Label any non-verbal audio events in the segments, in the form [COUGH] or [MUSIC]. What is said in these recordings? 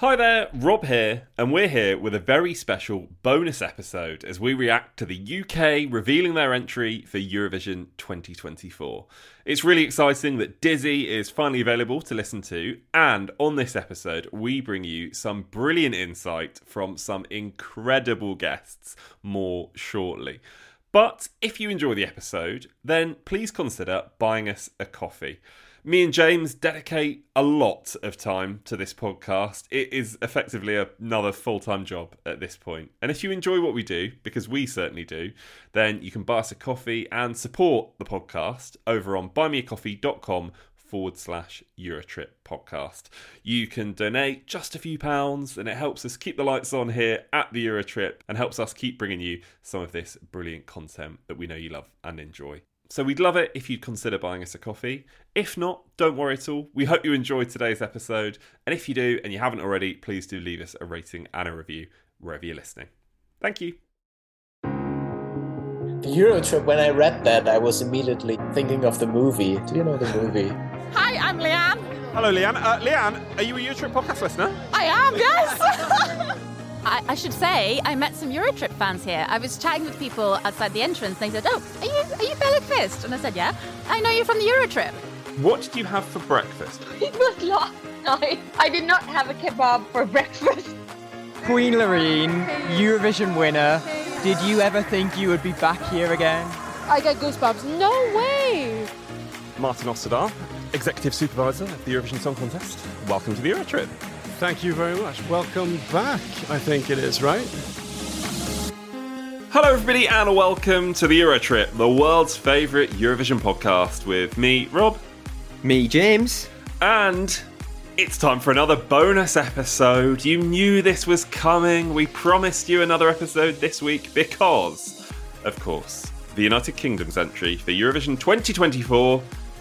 Hi there, Rob here, and we're here with a very special bonus episode as we react to the UK revealing their entry for Eurovision 2024. It's really exciting that Dizzy is finally available to listen to, and on this episode, we bring you some brilliant insight from some incredible guests more shortly. But if you enjoy the episode, then please consider buying us a coffee. Me and James dedicate a lot of time to this podcast. It is effectively another full time job at this point. And if you enjoy what we do, because we certainly do, then you can buy us a coffee and support the podcast over on buymeacoffee.com forward slash Eurotrip podcast. You can donate just a few pounds and it helps us keep the lights on here at the Eurotrip and helps us keep bringing you some of this brilliant content that we know you love and enjoy. So we'd love it if you'd consider buying us a coffee. If not, don't worry at all. We hope you enjoyed today's episode. And if you do and you haven't already, please do leave us a rating and a review wherever you're listening. Thank you. The Eurotrip, when I read that, I was immediately thinking of the movie. Do you know the movie? [LAUGHS] Hi, I'm Leanne. Hello, Leanne. Uh, Leanne, are you a Eurotrip podcast listener? I am, yes. [LAUGHS] I, I should say, I met some Eurotrip fans here. I was chatting with people outside the entrance, and they said, "Oh, are you are you Bella Kvist?" And I said, "Yeah." I know you're from the Eurotrip. What did you have for breakfast? [LAUGHS] It was last night. I did not have a kebab for breakfast. Queen Loreen, Eurovision winner. Did you ever think you would be back here again? I get goosebumps. No way! Martin Osterdahl, Executive Supervisor of the Eurovision Song Contest. Welcome to the Eurotrip. Thank you very much. Welcome back, I think it is, right? Hello, everybody, and welcome to the Eurotrip, the world's favourite Eurovision podcast with me, Rob, Me, James. and it's time for another bonus episode. You knew this was coming. We promised you another episode this week because, of course, the United Kingdom's entry for Eurovision 2024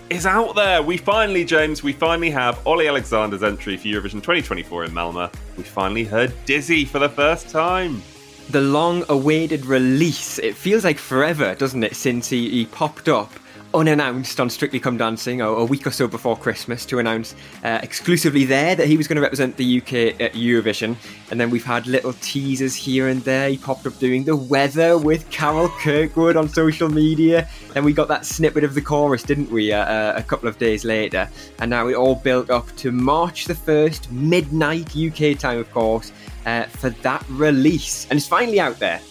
is out there. We finally, James, we finally have Olly Alexander's entry for Eurovision 2024 in Malmö. We finally heard Dizzy for the first time. The long awaited release. It feels like forever, doesn't it, since he, he popped up unannounced on Strictly Come Dancing a, a week or so before Christmas to announce uh, exclusively there that he was going to represent the UK at Eurovision. And then we've had little teasers here and there. He popped up doing the weather with Carol Kirkwood on social media. Then we got that snippet of the chorus, didn't we, uh, uh, a couple of days later. And now it all built up to March the 1st, midnight UK time, of course, uh, for that release. And it's finally out there.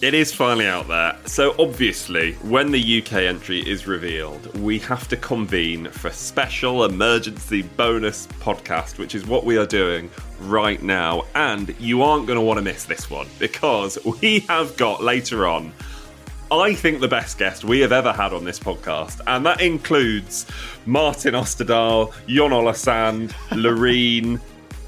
It is finally out there. So, obviously, when the UK entry is revealed, we have to convene for a special emergency bonus podcast, which is what we are doing right now. And you aren't going to want to miss this one because we have got later on, I think, the best guest we have ever had on this podcast. And that includes Martin Osterdahl, Jon Ola Sand, [LAUGHS] Loreen.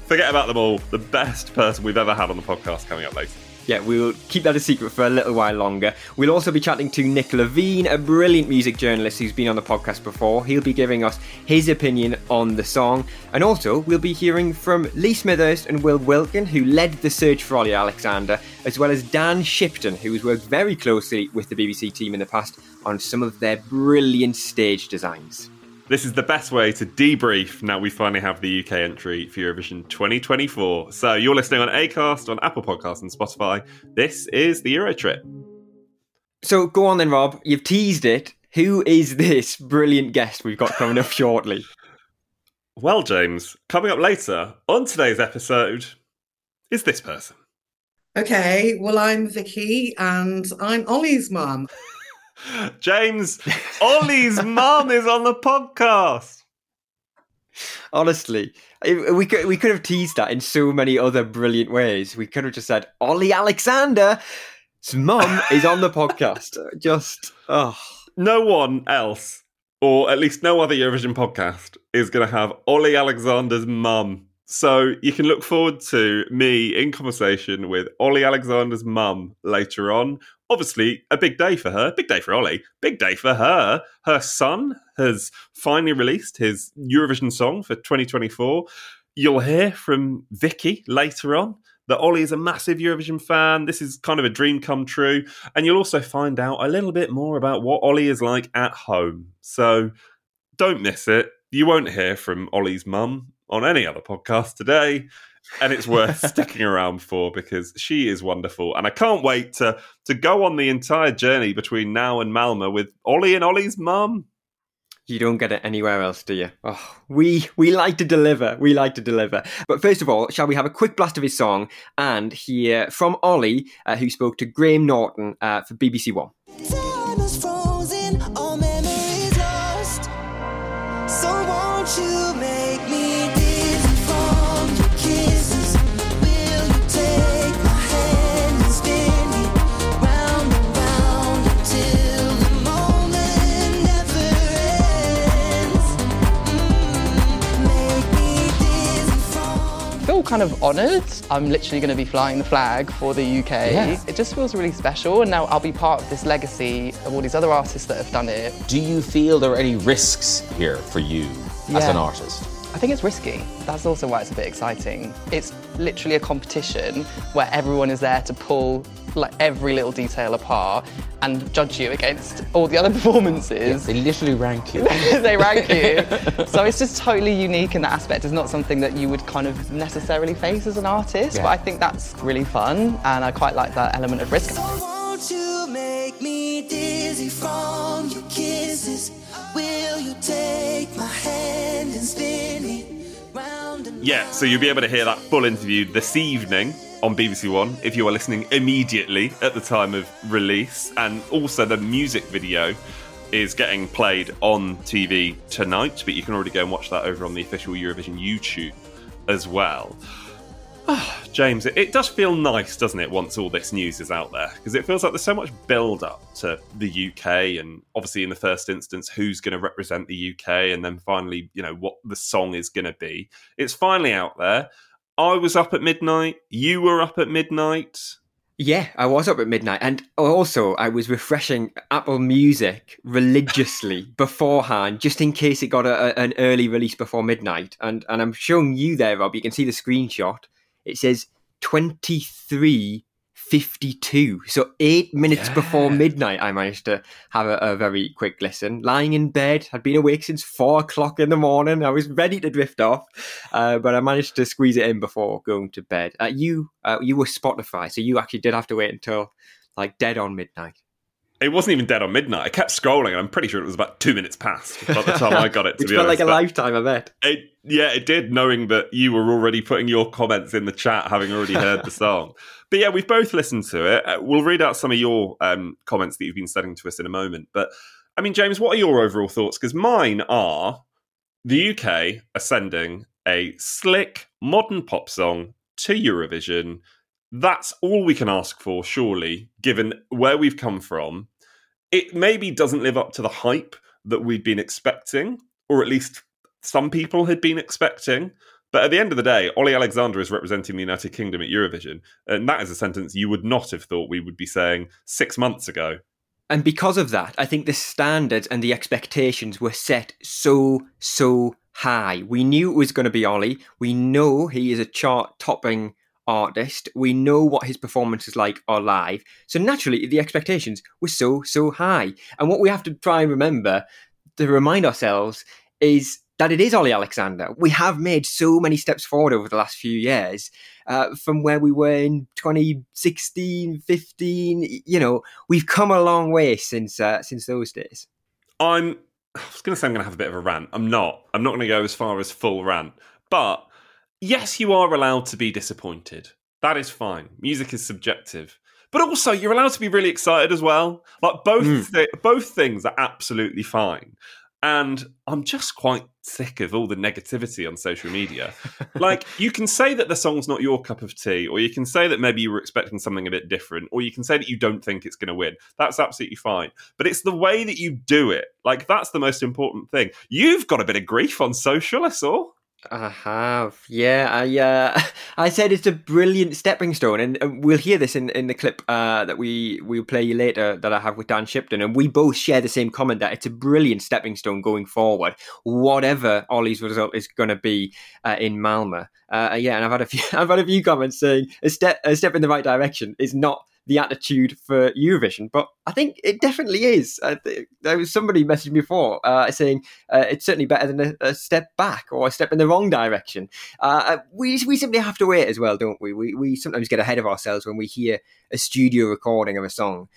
Forget about them all. The best person we've ever had on the podcast coming up later. Yeah, we'll keep that a secret for a little while longer. We'll also be chatting to Nick Levine, a brilliant music journalist who's been on the podcast before. He'll be giving us his opinion on the song. And also, we'll be hearing from Lee Smithers and Will Wilkin, who led the search for Olly Alexander, as well as Dan Shipton, who has worked very closely with the BBC team in the past on some of their brilliant stage designs. This is the best way to debrief now we finally have the UK entry for Eurovision 2024. So you're listening on Acast, on Apple Podcasts, and Spotify. This is the Eurotrip. So go on then, Rob. You've teased it. Who is this brilliant guest we've got coming up shortly? [LAUGHS] Well, James, coming up later on today's episode is this person. Okay, well, I'm Vicky and I'm Olly's mum. James, Olly's [LAUGHS] mum is on the podcast. Honestly, we could we could have teased that in so many other brilliant ways. We could have just said Olly Alexander's mum is on the [LAUGHS] podcast. Just oh, No one else, or at least no other Eurovision podcast, is going to have Olly Alexander's mum. So you can look forward to me in conversation with Olly Alexander's mum later on. Obviously, a big day for her. Big day for Olly. Big day for her. Her son has finally released his Eurovision song for 2024. You'll hear from Vicky later on that Olly is a massive Eurovision fan. This is kind of a dream come true. And you'll also find out a little bit more about what Olly is like at home. So don't miss it. You won't hear from Olly's mum on any other podcast today. And it's worth [LAUGHS] sticking around for because she is wonderful. And I can't wait to, to go on the entire journey between now and Malmo with Olly and Olly's mum. you don't get it anywhere else, do you? Oh, we we like to deliver. We like to deliver. But first of all, shall we have a quick blast of his song and hear from Olly, uh, who spoke to Graham Norton uh, for BBC One. Kind of honoured. I'm literally going to be flying the flag for the UK. Yeah. It just feels really special, and now I'll be part of this legacy of all these other artists that have done it. Do you feel there are any risks here for you as an artist? I think it's risky. That's also why it's a bit exciting. It's literally a competition where everyone is there to pull like every little detail apart and judge you against all the other [LAUGHS] performances. They literally rank you. [LAUGHS] they rank you. [LAUGHS] So it's just totally unique in that aspect. It's not something that you would kind of necessarily face as an artist, Yeah. but I think that's really fun and I quite like that element of risk. So Yeah, so you'll be able to hear that full interview this evening on BBC One if you are listening immediately at the time of release. And also, the music video is getting played on TV tonight, but you can already go and watch that over on the official Eurovision YouTube as well. [SIGHS] James, it, it does feel nice, doesn't it, once all this news is out there? Because it feels like there's so much build up to the UK, and obviously, in the first instance, who's going to represent the UK, and then finally, you know, what the song is going to be. It's finally out there. I was up at midnight. You were up at midnight. Yeah, I was up at midnight, and also I was refreshing Apple Music religiously [LAUGHS] beforehand, just in case it got a, a- an early release before midnight. And and I'm showing you there, Rob. You can see the screenshot. It says twenty three fifty two, so eight minutes before midnight. I managed to have a, a very quick listen. Lying in bed, I'd been awake since four o'clock in the morning. I was ready to drift off, uh, but I managed to squeeze it in before going to bed. Uh, you uh, you were Spotify, so you actually did have to wait until like dead on midnight. It wasn't even dead on midnight. I kept scrolling, and I'm pretty sure it was about two minutes past by the time I got it. To Which be felt honest, like a lifetime, I bet. It, yeah, it did, knowing that you were already putting your comments in the chat, having already heard the song. [LAUGHS] But yeah, we've both listened to it. Uh, we'll read out some of your um, comments that you've been sending to us in a moment. But I mean, James, what are your overall thoughts? Because mine are the UK are sending a slick, modern pop song to Eurovision. That's all we can ask for, surely, given where we've come from. It maybe doesn't live up to the hype that we'd been expecting, or at least some people had been expecting. But at the end of the day, Olly Alexander is representing the United Kingdom at Eurovision. And that is a sentence you would not have thought we would be saying six months ago. And because of that, I think the standards and the expectations were set so, so high. We knew it was going to be Olly. We know he is a chart topping artist. We know what his performance is like are live. So naturally, the expectations were so, so high. And what we have to try and remember to remind ourselves is that it is Olly Alexander. We have made so many steps forward over the last few years uh, from where we were in 2016, 15. You know, we've come a long way since uh, since those days. I'm I was going to say I'm going to have a bit of a rant. I'm not. I'm not going to go as far as full rant. But yes, you are allowed to be disappointed. That is fine. Music is subjective. But also, you're allowed to be really excited as well. Like both, hmm. thi- both things are absolutely fine. And I'm just quite sick of all the negativity on social media. [LAUGHS] like, you can say that the song's not your cup of tea, or you can say that maybe you were expecting something a bit different, or you can say that you don't think it's going to win. That's absolutely fine. But it's the way that you do it. Like, that's the most important thing. You've got a bit of grief on social, I saw. I have, yeah. I uh, [LAUGHS] I said it's a brilliant stepping stone, and, we'll hear this in, in the clip uh, that we we'll play you later that I have with Dan Shipton, and we both share the same comment that it's a brilliant stepping stone going forward, whatever Olly's result is going to be uh, in Malmo. Uh, yeah, and I've had a few [LAUGHS] I've had a few comments saying a step a step in the right direction is not the attitude for Eurovision, but I think it definitely is. Uh, th- there was somebody messaged me before uh, saying uh, it's certainly better than a, a, step back or a step in the wrong direction. Uh, we we simply have to wait as well, don't we? We we sometimes get ahead of ourselves when we hear a studio recording of a song,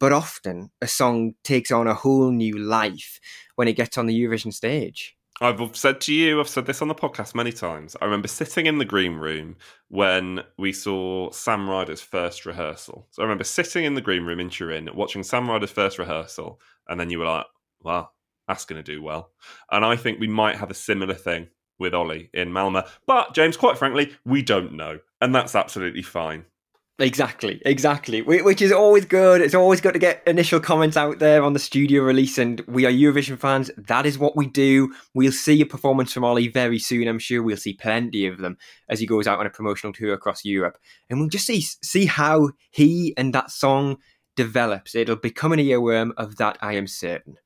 but often a song takes on a whole new life when it gets on the Eurovision stage. I've said to you, I've said this on the podcast many times. I remember sitting in the green room when we saw Sam Ryder's first rehearsal. So I remember sitting in the green room in Turin, watching Sam Ryder's first rehearsal, and then you were like, wow, that's going to do well. And I think we might have a similar thing with Olly in Malmo. But, James, quite frankly, we don't know. And that's absolutely fine. Exactly, exactly. Which is always good. It's always good to get initial comments out there on the studio release, and we are Eurovision fans. That is what we do. We'll see a performance from Olly very soon. I'm sure we'll see plenty of them as he goes out on a promotional tour across Europe, and we'll just see see how he and that song develops. It'll become an earworm of that. I am certain.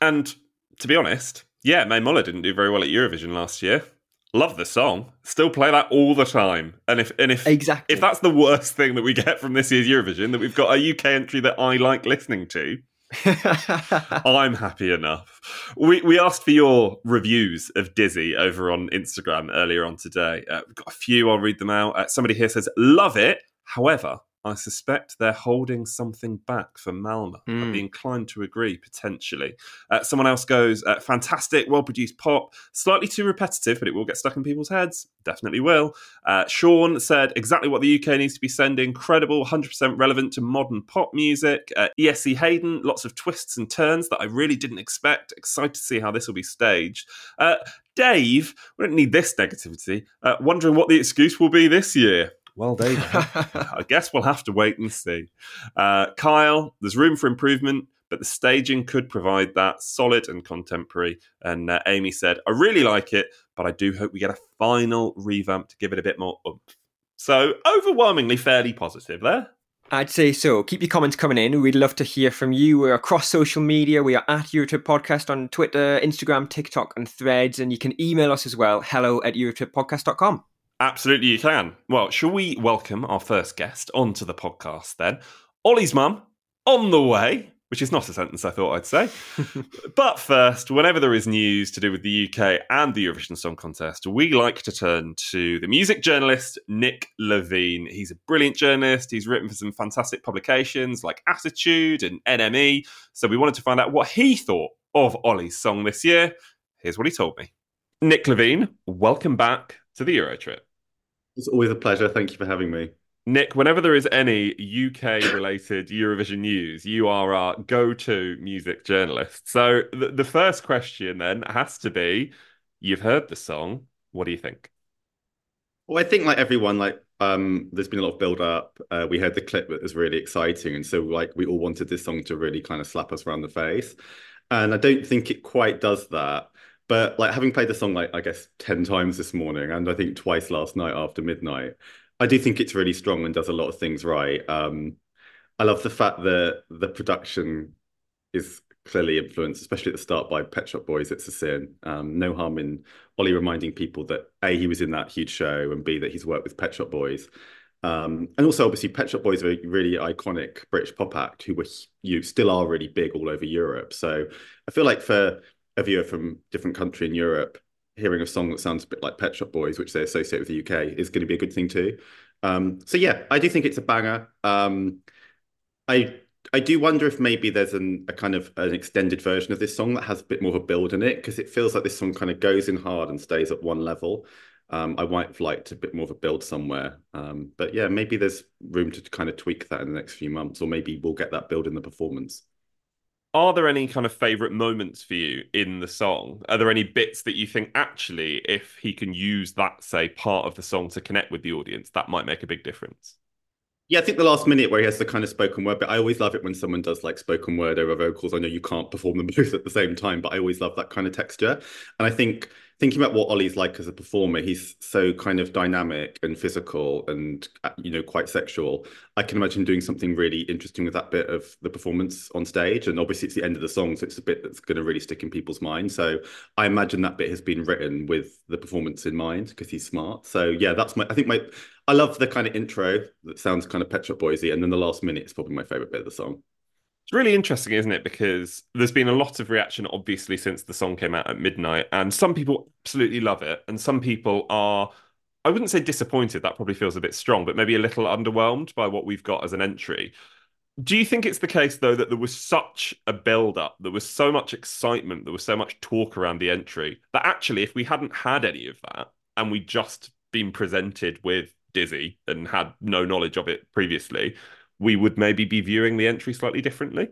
And to be honest, yeah, Mae Muller didn't do very well at Eurovision last year love the song still play that all the time. And if and if exactly. if that's the worst thing that we get from this year's eurovision that we've got a uk entry that i like listening to [LAUGHS] i'm happy enough. We we asked for your reviews of dizzy over on instagram earlier on today. Uh, we've got a few i'll read them out. Uh, somebody here says love it. However I suspect they're holding something back for Malmo. Mm. I'd be inclined to agree, potentially. Uh, someone else goes, uh, fantastic, well produced pop, slightly too repetitive, but it will get stuck in people's heads. Definitely will. Uh, Sean said, exactly what the UK needs to be sending. Credible, 100% relevant to modern pop music. Uh, ESC Hayden, lots of twists and turns that I really didn't expect. Excited to see how this will be staged. Uh, Dave, we don't need this negativity, uh, wondering what the excuse will be this year. Well, David, [LAUGHS] I guess we'll have to wait and see. Uh, Kyle, there's room for improvement, but the staging could provide that solid and contemporary. And uh, Amy said, I really like it, but I do hope we get a final revamp to give it a bit more oomph. So, overwhelmingly fairly positive there. I'd say so. Keep your comments coming in. We'd love to hear from you. We're across social media. We are at Eurotrip Podcast on Twitter, Instagram, TikTok, and Threads. And you can email us as well hello at eurotrippodcast.com. Absolutely, you can. Well, shall we welcome our first guest onto the podcast then? Olly's mum, on the way, which is not a sentence I thought I'd say. [LAUGHS] but first, whenever there is news to do with the UK and the Eurovision Song Contest, we like to turn to the music journalist Nick Levine. He's a brilliant journalist. He's written for some fantastic publications like Attitude and NME. So we wanted to find out what he thought of Olly's song this year. Here's what he told me. Nick Levine, welcome back to the Eurotrip. It's always a pleasure. Thank you for having me. Nick, whenever there is any UK related [COUGHS] Eurovision news, you are our go to music journalist. So the, the first question then has to be you've heard the song. What do you think? Well, I think like everyone, like um, there's been a lot of build up. Uh, we heard the clip that was really exciting, and so like we all wanted this song to really kind of slap us around the face. And I don't think it quite does that. But like having played the song like I guess 10 times this morning and I think twice last night after midnight, I do think it's really strong and does a lot of things right. Um, I love the fact that the production is clearly influenced, especially at the start by Pet Shop Boys. It's a sin. Um, no harm in Olly reminding people that A, he was in that huge show, and B, that he's worked with Pet Shop Boys. Um, and also, obviously, Pet Shop Boys are a really iconic British pop act who were you still are really big all over Europe. So I feel like for a viewer from different country in Europe hearing a song that sounds a bit like Pet Shop Boys, which they associate with the UK, is going to be a good thing too. Um, so yeah, I do think it's a banger. Um, I I do wonder if maybe there's an, a kind of an extended version of this song that has a bit more of a build in it because it feels like this song kind of goes in hard and stays at one level. Um, I might have liked a bit more of a build somewhere, um, but yeah, maybe there's room to kind of tweak that in the next few months, or maybe we'll get that build in the performance. Are there any kind of favorite moments for you in the song? Are there any bits that you think actually, if he can use that, say, part of the song to connect with the audience, that might make a big difference? Yeah, I think the last minute where he has the kind of spoken word, but I always love it when someone does like spoken word over vocals. I know you can't perform them [LAUGHS] both at the same time, but I always love that kind of texture. And I think thinking about what Olly's like as a performer, he's so kind of dynamic and physical and uh, you know quite sexual. I can imagine doing something really interesting with that bit of the performance on stage. And obviously, it's the end of the song, so it's a bit that's going to really stick in people's minds. So I imagine that bit has been written with the performance in mind because he's smart. So yeah, that's my. I think my. I love the kind of intro that sounds kind of Pet Shop Boysy, and then the last minute is probably my favorite bit of the song. It's really interesting, isn't it? Because there's been a lot of reaction, obviously, since the song came out at midnight, and some people absolutely love it, and some people are. I wouldn't say disappointed. That probably feels a bit strong, but maybe a little underwhelmed by what we've got as an entry. Do you think it's the case though that there was such a build up, there was so much excitement, there was so much talk around the entry that actually, if we hadn't had any of that and we'd just been presented with Dizzy and had no knowledge of it previously, we would maybe be viewing the entry slightly differently.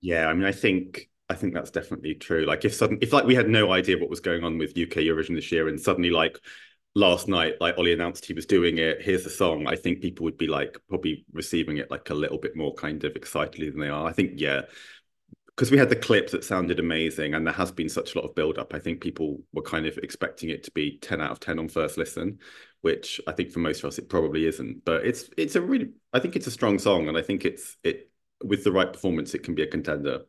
Yeah, I mean, I think I think that's definitely true. Like if sudden if like we had no idea what was going on with UK Eurovision this year, and suddenly like last night, like Olly announced he was doing it. Here's the song. I think people would be like probably receiving it like a little bit more kind of excitedly than they are. I think yeah, because we had the clip that sounded amazing, and there has been such a lot of build up. I think people were kind of expecting it to be ten out of ten on first listen, which I think for most of us it probably isn't. But it's it's a really I think it's a strong song, and I think it's it with the right performance it can be a contender.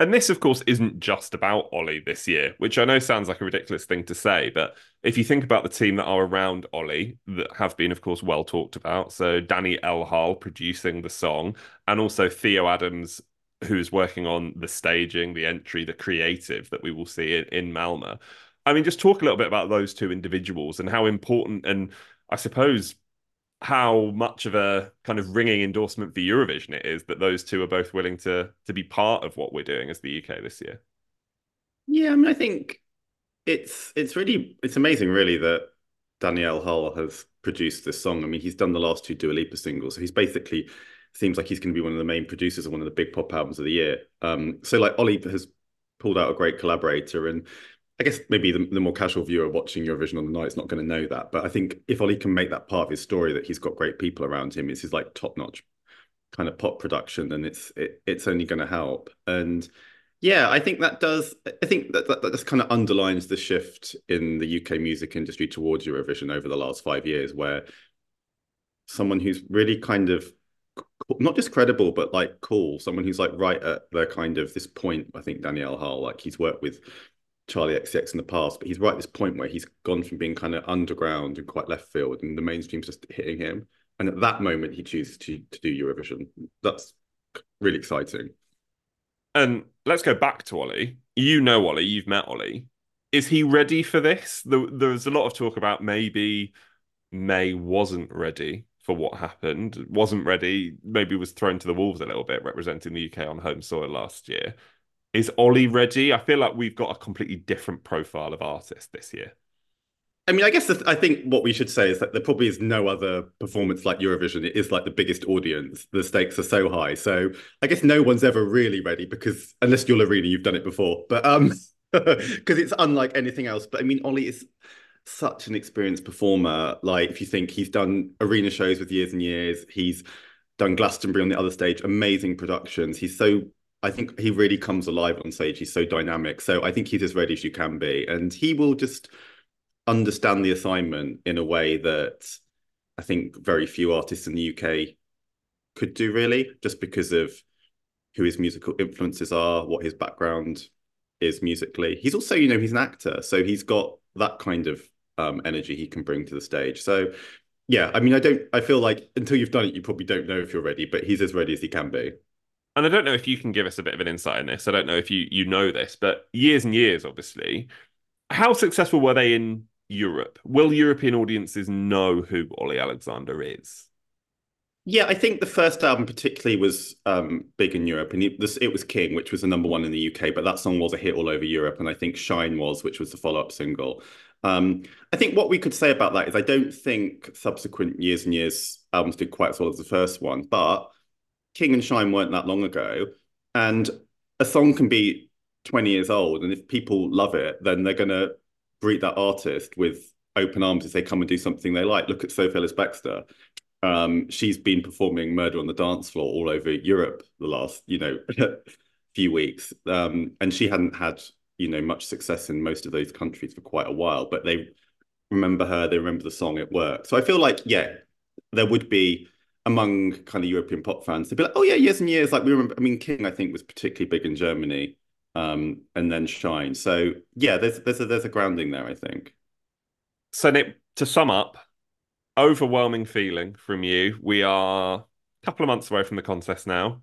And this, of course, isn't just about Olly this year, which I know sounds like a ridiculous thing to say, but if you think about the team that are around Olly, that have been, of course, well talked about. So Danny L Harle producing the song, and also Theo Adams, who's working on the staging, the entry, the creative that we will see in, in Malmö. I mean, just talk a little bit about those two individuals and how important, and I suppose how much of a kind of ringing endorsement for Eurovision it is that those two are both willing to to be part of what we're doing as the UK this year. Yeah, I mean, I think it's it's really it's amazing, really, that Danny L Harle has produced this song. I mean, he's done the last two Dua Lipa singles, so he's basically seems like he's going to be one of the main producers of one of the big pop albums of the year. Um, so like Olly has pulled out a great collaborator, and I guess maybe the, the more casual viewer watching Eurovision on the night is not going to know that. But I think if Olly can make that part of his story that he's got great people around him, it's his like top notch kind of pop production, then it's it, it's only going to help. And yeah, I think that does. I think that, that that just kind of underlines the shift in the UK music industry towards Eurovision over the last five years, where someone who's really kind of not just credible, but like cool, someone who's like right at the kind of this point. I think Danny L Harle, like he's worked with Charli XCX in the past, but he's right at this point where he's gone from being kind of underground and quite left field, and the mainstream's just hitting him. And at that moment, he chooses to to do Eurovision. That's really exciting. And let's go back to Olly. You know Olly, you've met Olly. Is he ready for this? There, there's a lot of talk about maybe Mae wasn't ready for what happened, wasn't ready, maybe was thrown to the wolves a little bit representing the UK on home soil last year. Is Olly ready? I feel like we've got a completely different profile of artist this year. I mean, I guess the, I think what we should say is that there probably is no other performance like Eurovision. It is like the biggest audience. The stakes are so high. So I guess no one's ever really ready because unless you're Loreen, you've done it before. But um, [LAUGHS] because it's unlike anything else. But I mean, Olly is such an experienced performer. Like if you think he's done arena shows with years and years, he's done Glastonbury on the other stage, amazing productions. He's so I think he really comes alive on stage. He's so dynamic. So I think he's as ready as you can be. And he will just understand the assignment in a way that I think very few artists in the UK could do, really, just because of who his musical influences are, what his background is musically. He's also, you know, he's an actor. So he's got that kind of um, energy he can bring to the stage. So yeah, I mean, I don't, I feel like until you've done it, you probably don't know if you're ready, but he's as ready as he can be and I don't know if you can give us a bit of an insight in this. I don't know if you you know this, but years and years, obviously, how successful were they in Europe? Will European audiences know who Olly Alexander is? Yeah, I think the first album particularly was um, big in Europe, and it, this, it was King, which was the number one in the UK, but that song was a hit all over Europe, and I think Shine was, which was the follow-up single. Um, I think what we could say about that is I don't think subsequent years and years albums did quite as well as the first one, but King and Shine weren't that long ago, and a song can be 20 years old, and if people love it, then they're going to greet that artist with open arms as they come and do something they like. Look at Sophie Ellis Bextor. Um, she's been performing Murder on the Dance Floor all over Europe the last, you know, [LAUGHS] few weeks. Um, and she hadn't had, you know, much success in most of those countries for quite a while, but they remember her, they remember the song, it worked. So I feel like, yeah, there would be among kind of European pop fans, they'd be like, oh yeah, years and years. Like we remember, I mean, King, I think, was particularly big in Germany, um, and then Shine. So yeah, there's there's a there's a grounding there, I think. So Nick, to sum up, overwhelming feeling from you. We are a couple of months away from the contest now.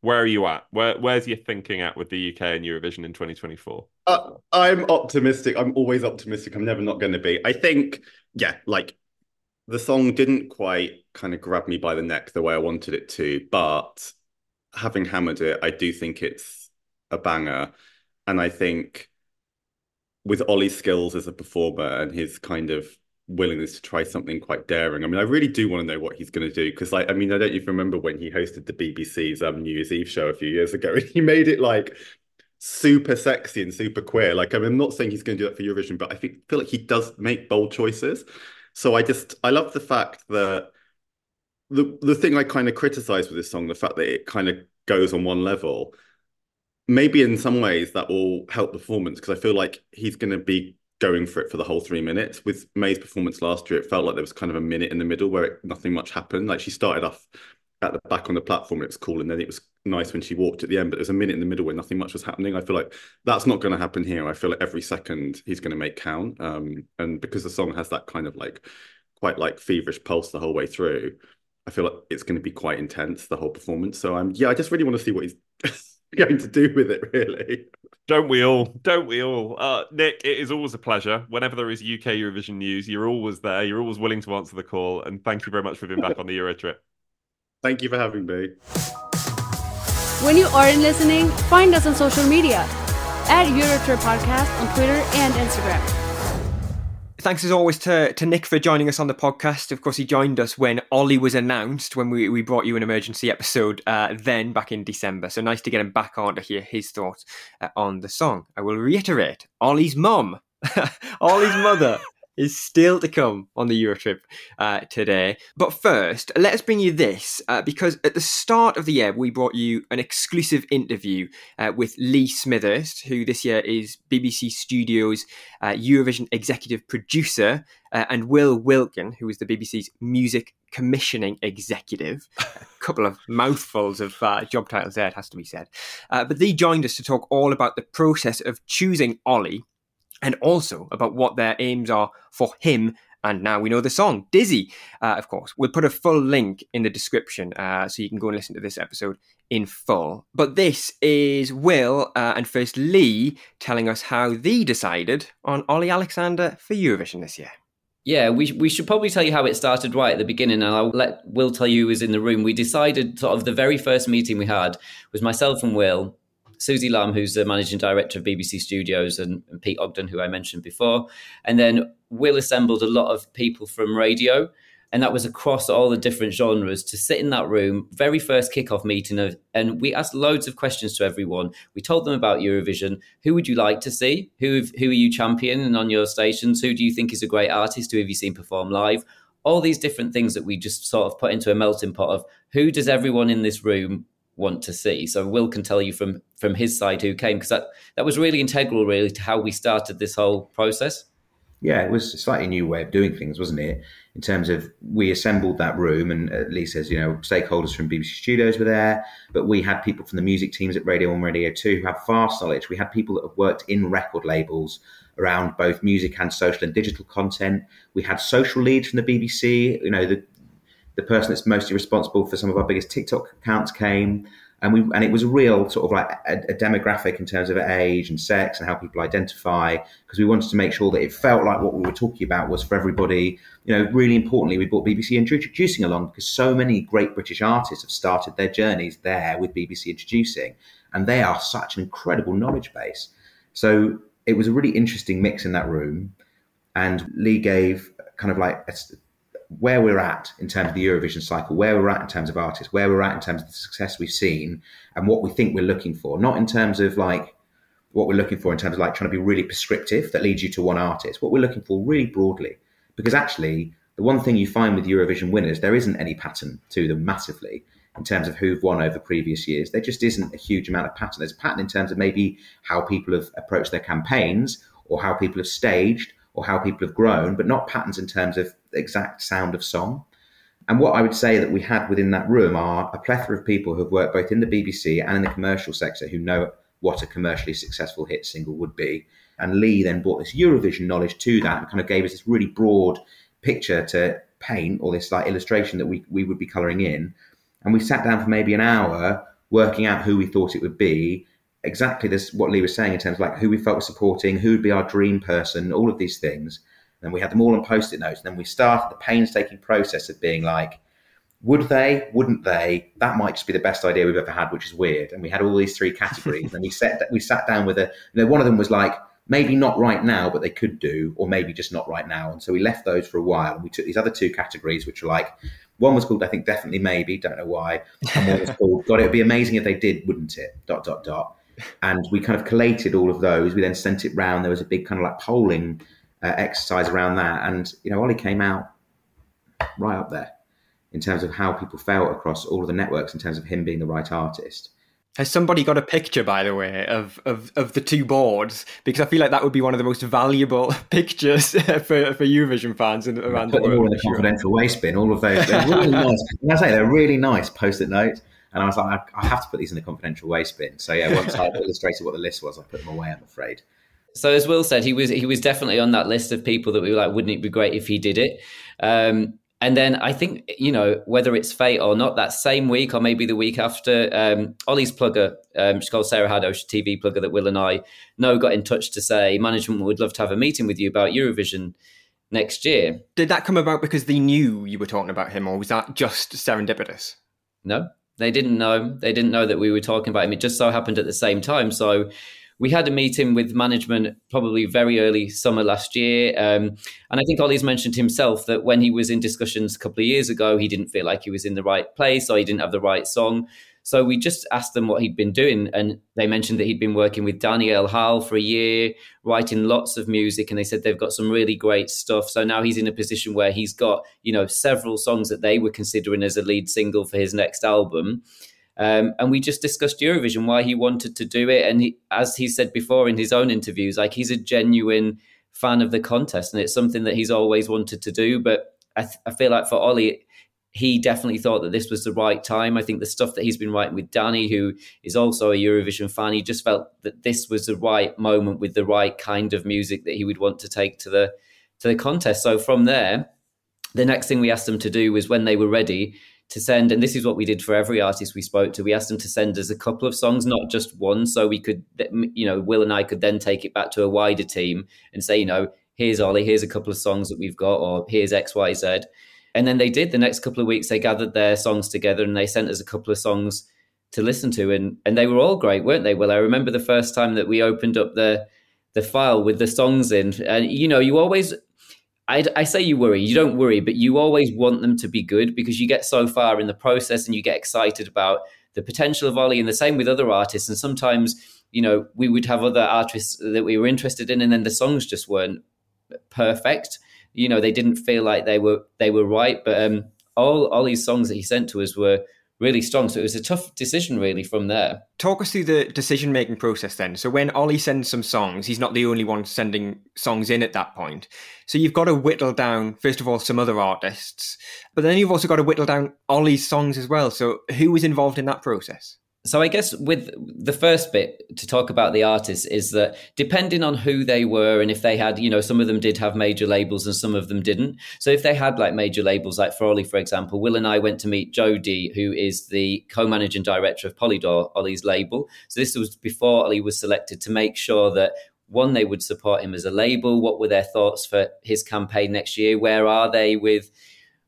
Where are you at? Where Where's your thinking at with the UK and Eurovision in 2024? Uh, I'm optimistic. I'm always optimistic. I'm never not going to be. I think, yeah, like the song didn't quite kind of grab me by the neck the way I wanted it to, but having hammered it, I do think it's a banger. And I think with Olly's skills as a performer and his kind of willingness to try something quite daring. I mean, I really do want to know what he's going to do because, like, I mean, I don't even remember when he hosted the BBC's um, New Year's Eve show a few years ago, and he made it like super sexy and super queer. Like, I mean, I'm not saying he's going to do that for Eurovision, but I think feel like he does make bold choices. So I just I love the fact that the the thing I kind of criticize with this song, the fact that it kind of goes on one level. Maybe in some ways that will help performance because I feel like he's going to be going for it for the whole three minutes. With Mae's performance last year, it felt like there was kind of a minute in the middle where it, nothing much happened. Like she started off at the back on the platform, it was cool, and then it was nice when she walked at the end. But there's a minute in the middle where nothing much was happening. I feel like that's not going to happen here. I feel like every second he's going to make count, um, and because the song has that kind of like quite like feverish pulse the whole way through. I feel like it's going to be quite intense the whole performance. So I'm yeah, I just really want to see what he's [LAUGHS] going to do with it. Really. Don't we all? Don't we all? Uh, Nick, it is always a pleasure. Whenever there is UK Eurovision news, you're always there. You're always willing to answer the call. And thank you very much for being back on the Euro trip. Thank you for having me. When you aren't listening, find us on social media at Eurotrip Podcast on Twitter and Instagram. Thanks as always to, to Nick for joining us on the podcast. Of course, he joined us when Olly was announced, when we, we brought you an emergency episode uh, then back in December. So nice to get him back on to hear his thoughts uh, on the song. I will reiterate Olly's mum, [LAUGHS] Olly's mother is still to come on the Eurotrip uh, today. But first, let us bring you this uh, because at the start of the year, we brought you an exclusive interview uh, with Lee Smithers, who this year is BBC Studios uh, Eurovision executive producer, uh, and Will Wilkin, who is the BBC's music commissioning executive. a couple of mouthfuls of uh, job titles there, it has to be said. but they joined us to talk all about the process of choosing Olly and also about what their aims are for him. And now we know the song, Dizzy, uh, of course. We'll put a full link in the description uh, so you can go and listen to this episode in full. But this is Will uh, and first Lee telling us how they decided on Olly Alexander for Eurovision this year. Yeah, we, we should probably tell you how it started right at the beginning, and I'll let Will tell you who was in the room. We decided, sort of, the very first meeting we had was myself and Will, Suzy Lamb, who's the managing director of BBC Studios, and, and, Pete Ogden, who I mentioned before. And then Will assembled a lot of people from radio, and that was across all the different genres to sit in that room, very first kickoff meeting. Of, and we asked loads of questions to everyone. We told them about Eurovision. Who would you like to see? Who, who are you championing on your stations? Who do you think is a great artist? Who have you seen perform live? All these different things that we just sort of put into a melting pot of who does everyone in this room want to see. So Will can tell you from from his side who came because that that was really integral, really, to how we started this whole process. Yeah, it was a slightly new way of doing things, wasn't it? In terms of we assembled that room, and uh, at least as you know, stakeholders from BBC Studios were there, but we had people from the music teams at Radio One, and Radio Two who have vast knowledge. We had people that have worked in record labels around both music and social and digital content. We had social leads from the BBC. You know, the the person that's mostly responsible for some of our biggest TikTok accounts came. and we and it was a real sort of like a, a demographic in terms of age and sex and how people identify because we wanted to make sure that it felt like what we were talking about was for everybody. You know, really importantly, we brought BBC Introducing along because so many great British artists have started their journeys there with BBC Introducing, and they are such an incredible knowledge base. So it was a really interesting mix in that room, and Lee gave kind of like a, where we're at in terms of the Eurovision cycle, where we're at in terms of artists, where we're at in terms of the success we've seen, and what we think we're looking for. Not in terms of like what we're looking for in terms of like trying to be really prescriptive that leads you to one artist. What we're looking for really broadly, because actually the one thing you find with Eurovision winners, there isn't any pattern to them massively in terms of who've won over previous years. There just isn't a huge amount of pattern. There's a pattern in terms of maybe how people have approached their campaigns or how people have staged or how people have grown, but not patterns in terms of exact sound of song. And what I would say that we had within that room are a plethora of people who have worked both in the BBC and in the commercial sector who know what a commercially successful hit single would be. And Lee then brought this Eurovision knowledge to that and kind of gave us this really broad picture to paint or this like illustration that we, we would be colouring in. And we sat down for maybe an hour working out who we thought it would be exactly this what Lee was saying in terms of like who we felt was supporting, who would be our dream person, all of these things. And we had them all on post-it notes. And then we started the painstaking process of being like, would they? Wouldn't they? That might just be the best idea we've ever had, which is weird. And we had all these three categories, [LAUGHS] and we set we sat down with a. You know, one of them was like maybe not right now, but they could do, or maybe just not right now. And so we left those for a while, and we took these other two categories, which were like one was called I think definitely maybe, don't know why, and one was [LAUGHS] called God. It would be amazing if they did, wouldn't it? Dot dot dot and we kind of collated all of those. We then sent it round. There was a big kind of like polling uh, exercise around that, and you know, Olly came out right up there in terms of how people felt across all of the networks in terms of him being the right artist. Has somebody got a picture, by the way, of, of, of the two boards? Because I feel like that would be one of the most valuable [LAUGHS] pictures for, for Eurovision fans in, around Put the them all world. in a confidential waste bin. All of those, they're really [LAUGHS] nice. And I say they're really nice post-it notes. And I was like, I, I have to put these in a confidential waste bin. So yeah, once I illustrated what the list was, I put them away. I'm afraid. So as Will said, he was he was definitely on that list of people that we were like, wouldn't it be great if he did it? Um, and then I think you know whether it's fate or not, that same week or maybe the week after, um, Olly's plugger, um, she's called Sarah Haddosh, TV plugger that Will and I know, got in touch to say management would love to have a meeting with you about Eurovision next year. Did that come about because they knew you were talking about him, or was that just serendipitous? No, they didn't know. They didn't know that we were talking about him. It just so happened at the same time. So we had a meeting with management probably very early summer last year. Um, and I think Olly's mentioned himself that when he was in discussions a couple of years ago, he didn't feel like he was in the right place or he didn't have the right song. So we just asked them what he'd been doing. And they mentioned that he'd been working with Danny L Harle for a year, writing lots of music. And they said they've got some really great stuff. So now he's in a position where he's got, you know, several songs that they were considering as a lead single for his next album. Um, and we just discussed Eurovision, why he wanted to do it. And he, as he said before in his own interviews, like he's a genuine fan of the contest and it's something that he's always wanted to do. But I, th- I feel like for Olly, he definitely thought that this was the right time. I think the stuff that he's been writing with Danny, who is also a Eurovision fan, he just felt that this was the right moment with the right kind of music that he would want to take to the to the contest. So from there, the next thing we asked them to do was when they were ready to send, and this is what we did for every artist we spoke to. We asked them to send us a couple of songs, not just one, so we could, you know, Will and I could then take it back to a wider team and say, you know, here's Olly, here's a couple of songs that we've got, or here's X, Y, Z. And then they did. The next couple of weeks, they gathered their songs together and they sent us a couple of songs to listen to, and and they were all great, weren't they? Well, I remember the first time that we opened up the the file with the songs in, and you know, you always I, I, say you worry, you don't worry, but you always want them to be good because you get so far in the process and you get excited about the potential of Olly. And the same with other artists. And sometimes, you know, we would have other artists that we were interested in, and then the songs just weren't perfect. You know, they didn't feel like they were they were right. But um, all Olly's songs that he sent to us were really strong. So it was a tough decision, really, from there. Talk us through the decision making process then. So when Olly sends some songs, he's not the only one sending songs in at that point. So you've got to whittle down, first of all, some other artists, but then you've also got to whittle down Olly's songs as well. So who was involved in that process? So I guess with the first bit to talk about the artists is that depending on who they were and if they had, you know, some of them did have major labels and some of them didn't. So if they had like major labels, like Olly, for example, Will and I went to meet Jody, who is the co-managing director of Polydor, Olly's label. So this was before Olly was selected to make sure that one, they would support him as a label. What were their thoughts for his campaign next year? Where are they with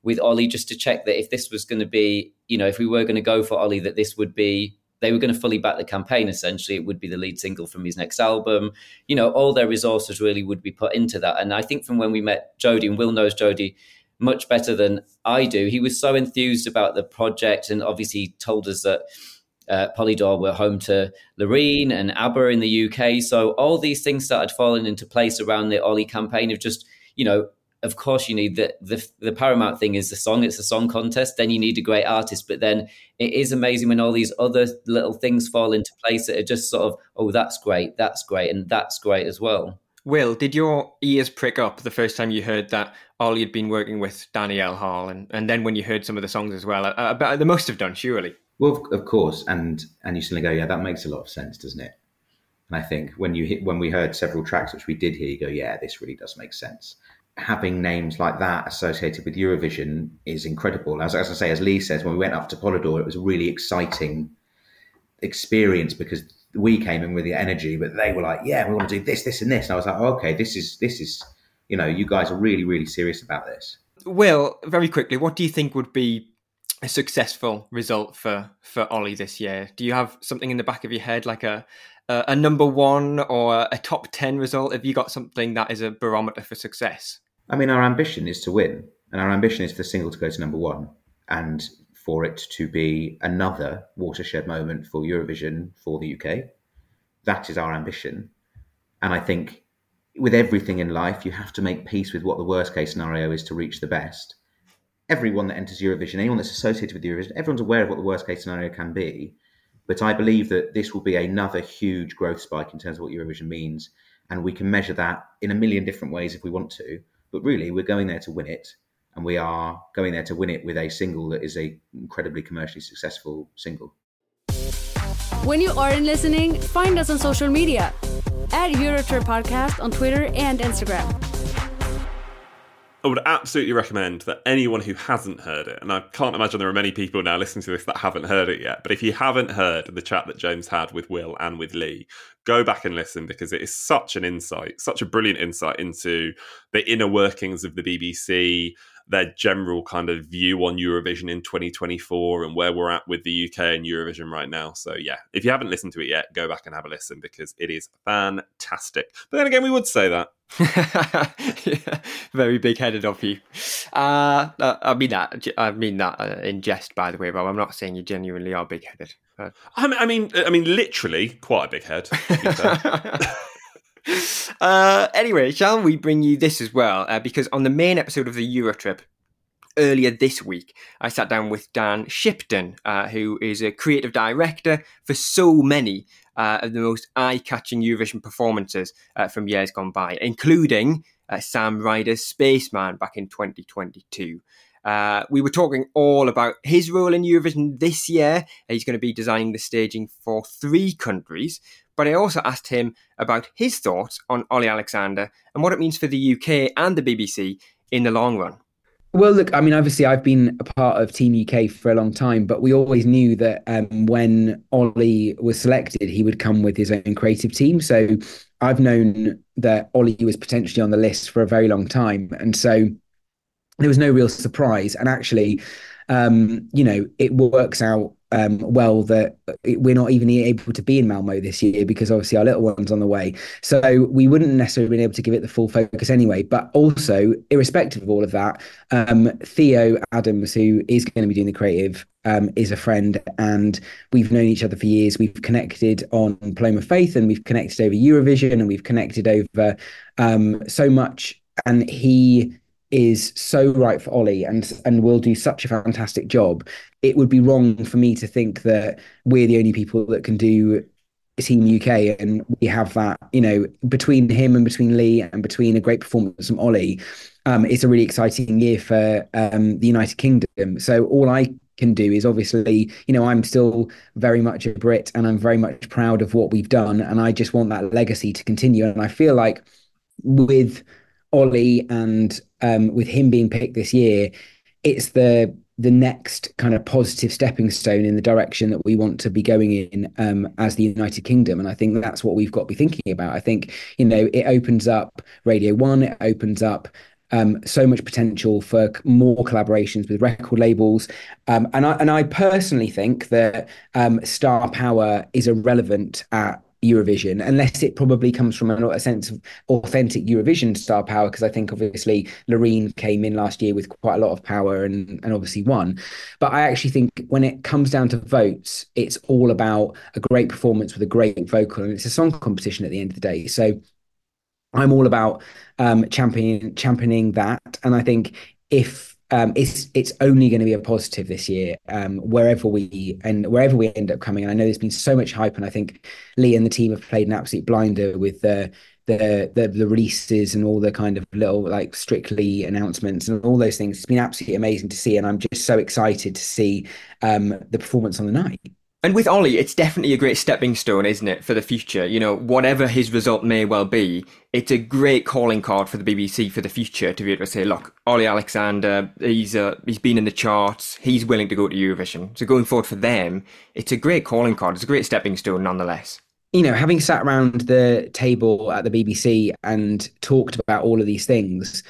with Olly? Just to check that if this was going to be, you know, if we were going to go for Olly, that this would be they were going to fully back the campaign essentially. It would be the lead single from his next album. You know all their resources really would be put into that. And i think from when we met jody and will knows jody much better than i do he was so enthused about the project. And obviously told us that uh, Polydor were home to Loreen and ABBA in the UK. So all these things started falling into place around the Olly campaign of just, you know, of course you need the, the the paramount thing is the song it's a song contest then you need a great artist but then it is amazing when all these other little things fall into place that are just sort of oh that's great that's great and that's great as well. Will did your ears prick up the first time you heard that Olly had been working with Danny L Harle and, and then when you heard some of the songs as well? Uh, uh, they must have done surely. Well of course and and you suddenly go yeah that makes a lot of sense doesn't it? And i think when you hit when we heard several tracks which we did hear you go yeah this really does make sense having names like that associated with Eurovision is incredible. As, as I say, as Lee says, when we went up to Polydor, it was a really exciting experience because we came in with the energy, but they were like, "Yeah, we want to do this, this, and this." And I was like, oh, "Okay, this is this is, you know, you guys are really, really serious about this." Will, very quickly, what do you think would be a successful result for for Olly this year? Do you have something in the back of your head, like a a, number one or a top ten result? Have you got something that is a barometer for success? I mean, our ambition is to win, and our ambition is for the single to go to number one, and for it to be another watershed moment for Eurovision for the UK. That is our ambition, and I think with everything in life, you have to make peace with what the worst case scenario is to reach the best. Everyone that enters Eurovision, anyone that's associated with Eurovision, everyone's aware of what the worst case scenario can be. But I believe that this will be another huge growth spike in terms of what Eurovision means. And we can measure that in a million different ways if we want to. But really, we're going there to win it, and we are going there to win it with a single that is a incredibly commercially successful single. When you aren't listening, find us on social media at Eurotrip Podcast on Twitter and Instagram. I would absolutely recommend that anyone who hasn't heard it, and I can't imagine there are many people now listening to this that haven't heard it yet, but if you haven't heard the chat that James had with Will and with Lee, go back and listen because it is such an insight, such a brilliant insight into the inner workings of the BBC, their general kind of view on Eurovision in 2024 and where we're at with the UK and Eurovision right now. So, yeah, if you haven't listened to it yet, go back and have a listen because it is fantastic. But then again, we would say that. [LAUGHS] yeah, very big headed of you. Uh, uh, I mean that. I mean that uh, in jest, by the way, Rob. I'm not saying you genuinely are big headed. I mean, I mean, I mean, literally, quite a big head. [LAUGHS] [LAUGHS] [LAUGHS] uh, anyway, shall we bring you this as well? Uh, because on the main episode of the Eurotrip earlier this week, I sat down with Dan Shipton, uh, who is a creative director for so many uh, of the most eye-catching Eurovision performances uh, from years gone by, including uh, Sam Ryder's Spaceman back in 2022. Uh, we were talking all about his role in Eurovision this year. He's going to be designing the staging for three countries. But I also asked him about his thoughts on Olly Alexander and what it means for the UK and the BBC in the long run. Well, look, I mean, obviously, I've been a part of Team UK for a long time, but we always knew that um, when Olly was selected, he would come with his own creative team. So I've known that Olly was potentially on the list for a very long time. And so there was no real surprise. And actually, um, you know, it works out um, well that we're not even able to be in Malmo this year because obviously our little one's on the way. So we wouldn't necessarily been able to give it the full focus anyway. But also, irrespective of all of that, um, Theo Adams, who is going to be doing the creative, um, is a friend, and we've known each other for years. We've connected on Paloma Faith, and we've connected over Eurovision, and we've connected over um, so much. And he is so right for Olly and and will do such a fantastic job. It would be wrong for me to think that we're the only people that can do Team UK and we have that, you know, between him and between Lee and between a great performance from Olly, um, it's a really exciting year for um, the United Kingdom. So all I can do is obviously, you know, I'm still very much a Brit and I'm very much proud of what we've done. And I just want that legacy to continue. And I feel like with Olly and um, with him being picked this year, it's the the next kind of positive stepping stone in the direction that we want to be going in um, as the United Kingdom. And I think that's what we've got to be thinking about. I think, you know, it opens up Radio One, it opens up um, so much potential for more collaborations with record labels. Um, and I and I personally think that um, star power is irrelevant at Eurovision, unless it probably comes from a, sense of authentic Eurovision star power. Because I think obviously Loreen came in last year with quite a lot of power and and obviously won. But I actually think when it comes down to votes, it's all about a great performance with a great vocal, and it's a song competition at the end of the day. So I'm all about um, championing championing that, and I think if um, it's it's only going to be a positive this year, um, wherever we and wherever we end up coming. And I know there's been so much hype, and I think Lee and the team have played an absolute blinder with the the the, the releases and all the kind of little like strictly announcements and all those things. It's been absolutely amazing to see, and I'm just so excited to see um, the performance on the night. And with Olly, it's definitely a great stepping stone, isn't it, for the future? You know, whatever his result may well be, it's a great calling card for the BBC for the future to be able to say, look, Olly Alexander, he's uh, he's been in the charts, he's willing to go to Eurovision. So going forward for them, it's a great calling card. It's a great stepping stone, nonetheless. You know, having sat around the table at the BBC and talked about all of these things,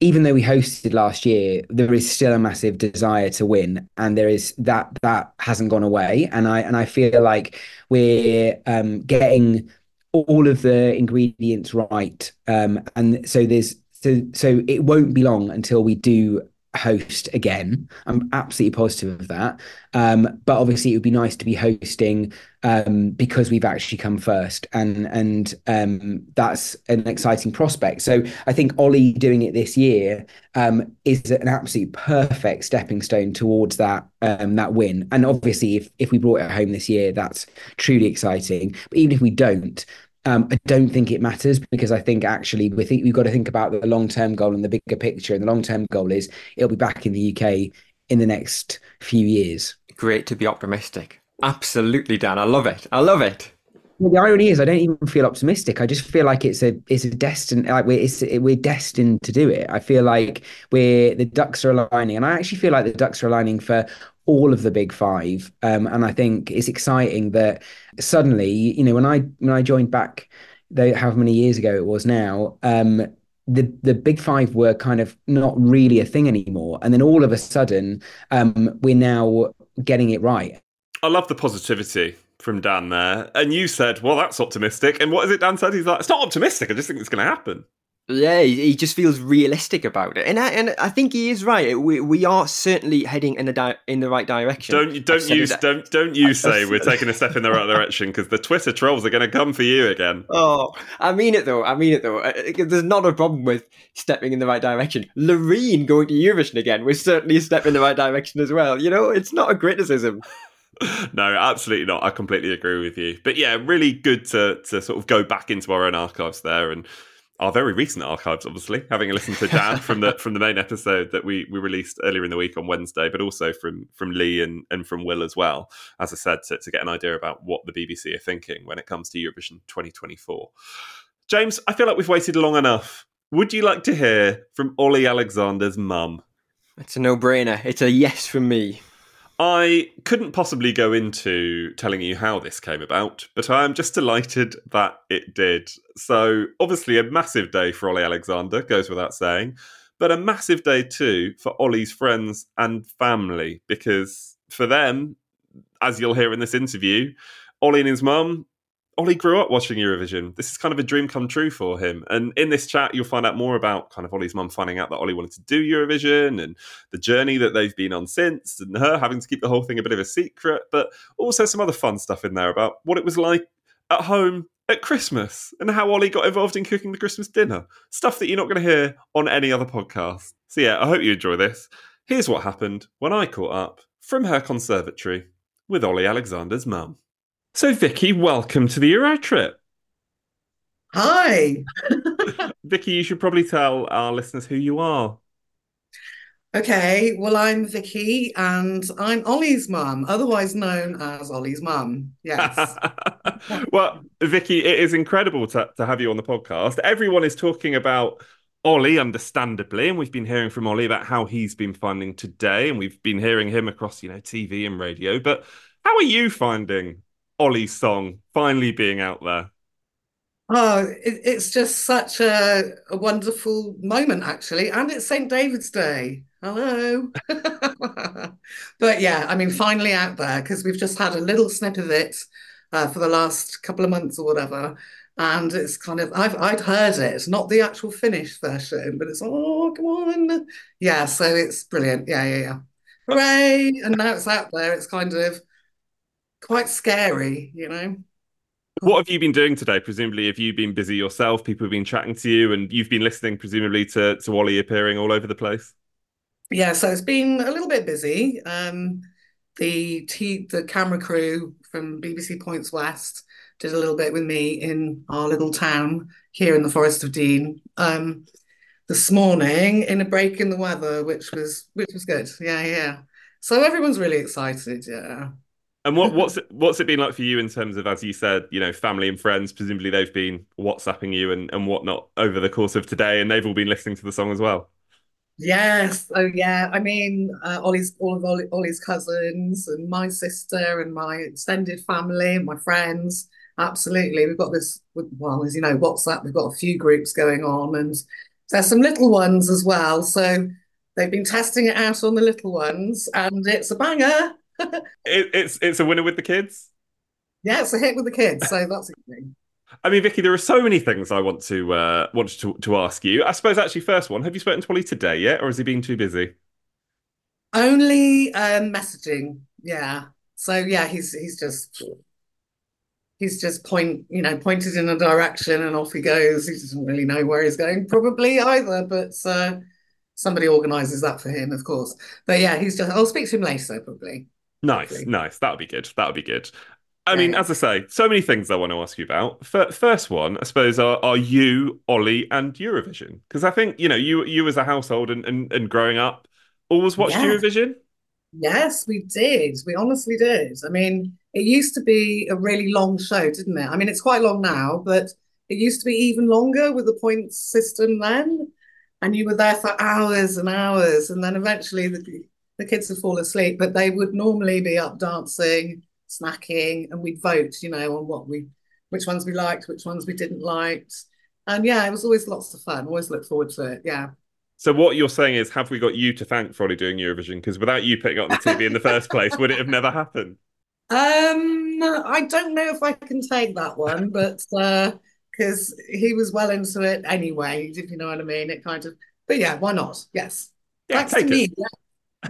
even though we hosted last year, there is still a massive desire to win, and there is that that hasn't gone away. And I and I feel like we're um, getting all of the ingredients right, um, and so there's so so it won't be long until we do host again. I'm absolutely positive of that. Um, but obviously, it would be nice to be hosting um, because we've actually come first, and and um, that's an exciting prospect. So I think Olly doing it this year um, is an absolute perfect stepping stone towards that um, that win. And obviously, if if we brought it home this year, that's truly exciting. But even if we don't, um, I don't think it matters because I think actually we think we've got to think about the long term goal and the bigger picture. And the long term goal is it'll be back in the UK in the next few years. Great to be optimistic. Absolutely, Dan. I love it. I love it. Well, the irony is, I don't even feel optimistic. I just feel like it's a it's a destined like we're it's, we're destined to do it. I feel like we're the ducks are aligning, and I actually feel like the ducks are aligning for all of the big five. Um, and I think it's exciting that suddenly, you know, when I when I joined back, though however many years ago it was now, um, the the big five were kind of not really a thing anymore. And then all of a sudden, um, we're now getting it right. I love the positivity from Dan there. And you said, well, that's optimistic. And what is it Dan said? He's like, it's not optimistic. I just think it's going to happen. Yeah, he just feels realistic about it, and I, and I think he is right. We we are certainly heading in the di- in the right direction. Don't don't use don't don't you say we're taking a step in the right direction because the Twitter trolls are going to come for you again. [LAUGHS] Oh, I mean it though. I mean it though. Uh, uh, there's not a problem with stepping in the right direction. Loreen going to Eurovision again was certainly a step in the right direction as well. You know, it's not a criticism. [LAUGHS] no, absolutely not. I completely agree with you. But yeah, really good to to sort of go back into our own archives there and our very recent archives, obviously, having a listen to Dan [LAUGHS] from the from the main episode that we we released earlier in the week on Wednesday, but also from from Lee and, and from Will as well, as I said, to, to get an idea about what the BBC are thinking when it comes to Eurovision 2024. James, I feel like we've waited long enough. Would you like to hear from Olly Alexander's mum? It's a no brainer. It's a yes from me. I couldn't possibly go into telling you how this came about, but I am just delighted that it did. So, obviously, a massive day for Olly Alexander, goes without saying, but a massive day too for Olly's friends and family, because for them, as you'll hear in this interview, Olly and his mum Olly grew up watching Eurovision. This is kind of a dream come true for him. And in this chat, you'll find out more about kind of Olly's mum finding out that Olly wanted to do Eurovision and the journey that they've been on since, and her having to keep the whole thing a bit of a secret, but also some other fun stuff in there about what it was like at home at Christmas and how Olly got involved in cooking the Christmas dinner. Stuff that you're not going to hear on any other podcast. So, yeah, I hope you enjoy this. Here's what happened when I caught up from her conservatory with Olly Alexander's mum. So, Vicky, welcome to the Eurotrip. Hi. [LAUGHS] Vicky, you should probably tell our listeners who you are. Okay, well, I'm Vicky and I'm Olly's mum, otherwise known as Olly's mum. Yes. [LAUGHS] well, Vicky, it is incredible to, to have you on the podcast. Everyone is talking about Olly, understandably, and we've been hearing from Olly about how he's been finding today, and we've been hearing him across, you know, TV and radio. But how are you finding Olly's song finally being out there? Oh, it, it's just such a, a wonderful moment, actually. And it's St. David's Day. Hello. [LAUGHS] But yeah, I mean, finally out there because we've just had a little snip of it uh, for the last couple of months or whatever. And it's kind of, I've I'd heard it, not the actual finished version, but it's, oh, come on. Yeah, so it's brilliant. Yeah, yeah, yeah. Hooray. And now it's out there. It's kind of quite scary, you know? What have you been doing today? Presumably, have you been busy yourself? People have been chatting to you, and you've been listening, presumably, to, to Olly appearing all over the place. Yeah, so it's been a little bit busy. Um, the t the camera crew from BBC Points West did a little bit with me in our little town here in the Forest of Dean um, this morning in a break in the weather, which was which was good. Yeah, yeah. So everyone's really excited. Yeah. And what, what's it, what's it been like for you in terms of, as you said, you know, family and friends? Presumably, they've been WhatsApping you and, and whatnot over the course of today, and they've all been listening to the song as well. Yes. Oh, yeah. I mean, uh, Olly's all of Olly, Olly's cousins and my sister and my extended family and my friends. Absolutely. We've got this, well, as you know, WhatsApp, we've got a few groups going on and there's some little ones as well. So they've been testing it out on the little ones and it's a banger. It, it's it's a winner with the kids. Yeah, it's a hit with the kids. So that's a good thing. [LAUGHS] I mean, Vicky, there are so many things I want to uh, want to to ask you. I suppose actually, first one, have you spoken to Olly today yet, or has he been too busy? Only um, messaging. Yeah. So yeah, he's he's just he's just point, you know, pointed in a direction and off he goes. He doesn't really know where he's going, probably either, but uh, somebody organises that for him, of course. But yeah, he's just. I'll speak to him later, probably. Nice, nice. That would be good. That would be good. I mean, as I say, so many things I want to ask you about. First one, I suppose, are, are you, Olly, and Eurovision? Because I think you know you you as a household and and, and growing up, always watched Yeah. Eurovision. Yes, we did. We honestly did. I mean, it used to be a really long show, didn't it? I mean, it's quite long now, but it used to be even longer with the points system then. And you were there for hours and hours. And then eventually the, the kids would fall asleep, but they would normally be up dancing, snacking, and we'd vote, you know, on what we, which ones we liked, which ones we didn't like. And yeah, it was always lots of fun. Always look forward to it. Yeah. So what you're saying is, have we got you to thank for Olly doing Eurovision? Because without you picking up the TV in the first place, would it have never happened? Um, I don't know if I can take that one, but uh, because he was well into it anyway, if you know what I mean. It kind of, but yeah, why not? Yes. Yeah, Thanks to take me. Yeah.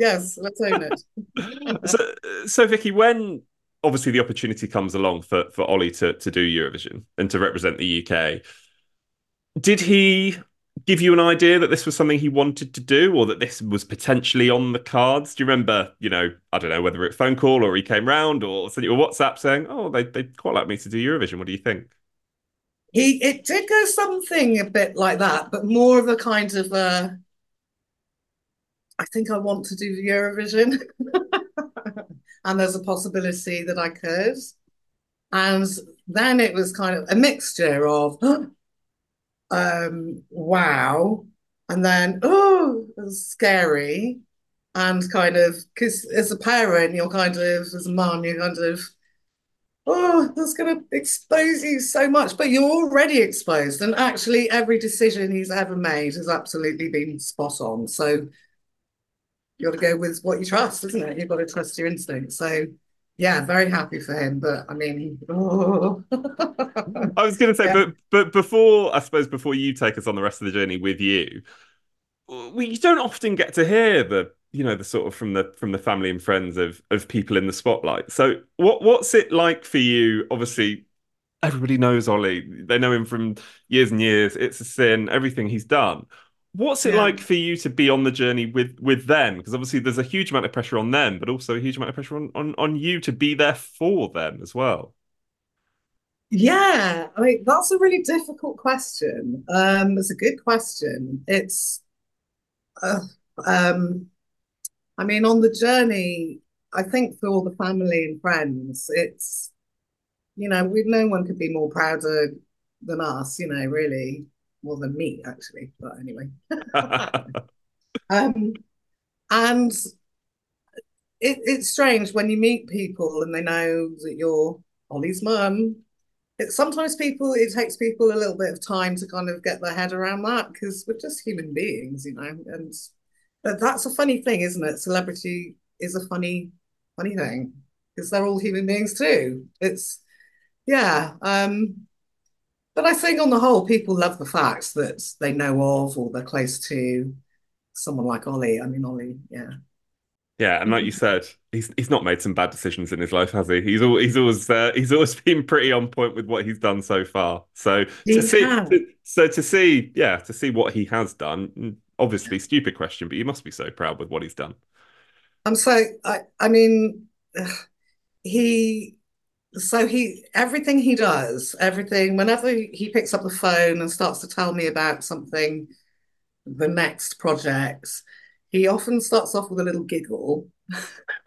Yes, let's own it. [LAUGHS] so, so Vicky, when obviously the opportunity comes along for for Olly to to do Eurovision and to represent the UK, did he give you an idea that this was something he wanted to do, or that this was potentially on the cards? Do you remember? You know, I don't know whether it phone call or he came round or sent you a WhatsApp saying, "Oh, they they quite like me to do Eurovision. What do you think?" He it did go something a bit like that, but more of a kind of uh I think I want to do the Eurovision. [LAUGHS] And there's a possibility that I could. And then it was kind of a mixture of [GASPS] um wow and then oh scary and kind of because as a parent you're kind of as a mom you're kind of oh that's going to expose you so much but you're already exposed and actually every decision he's ever made has absolutely been spot on so you got to go with what you trust isn't it you've got to trust your instincts so yeah very happy for him but I mean oh. [LAUGHS] I was going to say, but but before I suppose before you take us on the rest of the journey with you, we don't often get to hear the you know the sort of from the from the family and friends of of people in the spotlight. So what what's it like for you? Obviously, everybody knows Olly. They know him from years and years. It's a sin. Everything he's done. What's it Yeah. like for you to be on the journey with with them? Because obviously there's a huge amount of pressure on them, but also a huge amount of pressure on on, on you to be there for them as well. Yeah, I mean, that's a really difficult question. Um, it's a good question. It's uh, um, I mean, on the journey, I think for all the family and friends, it's, you know, we no one could be more prouder than us, you know, really, more than me, actually. But anyway. [LAUGHS] Um, and it, it's strange when you meet people and they know that you're Olly's mum. It, sometimes people, it takes people a little bit of time to kind of get their head around that because we're just human beings, you know. And but that's a funny thing, isn't it? Celebrity is a funny, funny thing because they're all human beings too. It's yeah. Um, but I think on the whole, people love the fact that they know of or they're close to someone like Olly. I mean, Olly, yeah. Yeah, and like you said, he's he's not made some bad decisions in his life, has he? He's always he's always uh, he's always [LAUGHS] been pretty on point with what he's done so far. So He to see, to- so to see, yeah, to see what he has done. mm, Obviously, stupid question, but you must be so proud with what he's done. I'm so I I mean [SIGHS] he so he everything he does, everything whenever he picks up the phone and starts to tell me about something, the next project, he often starts off with a little giggle. [LAUGHS]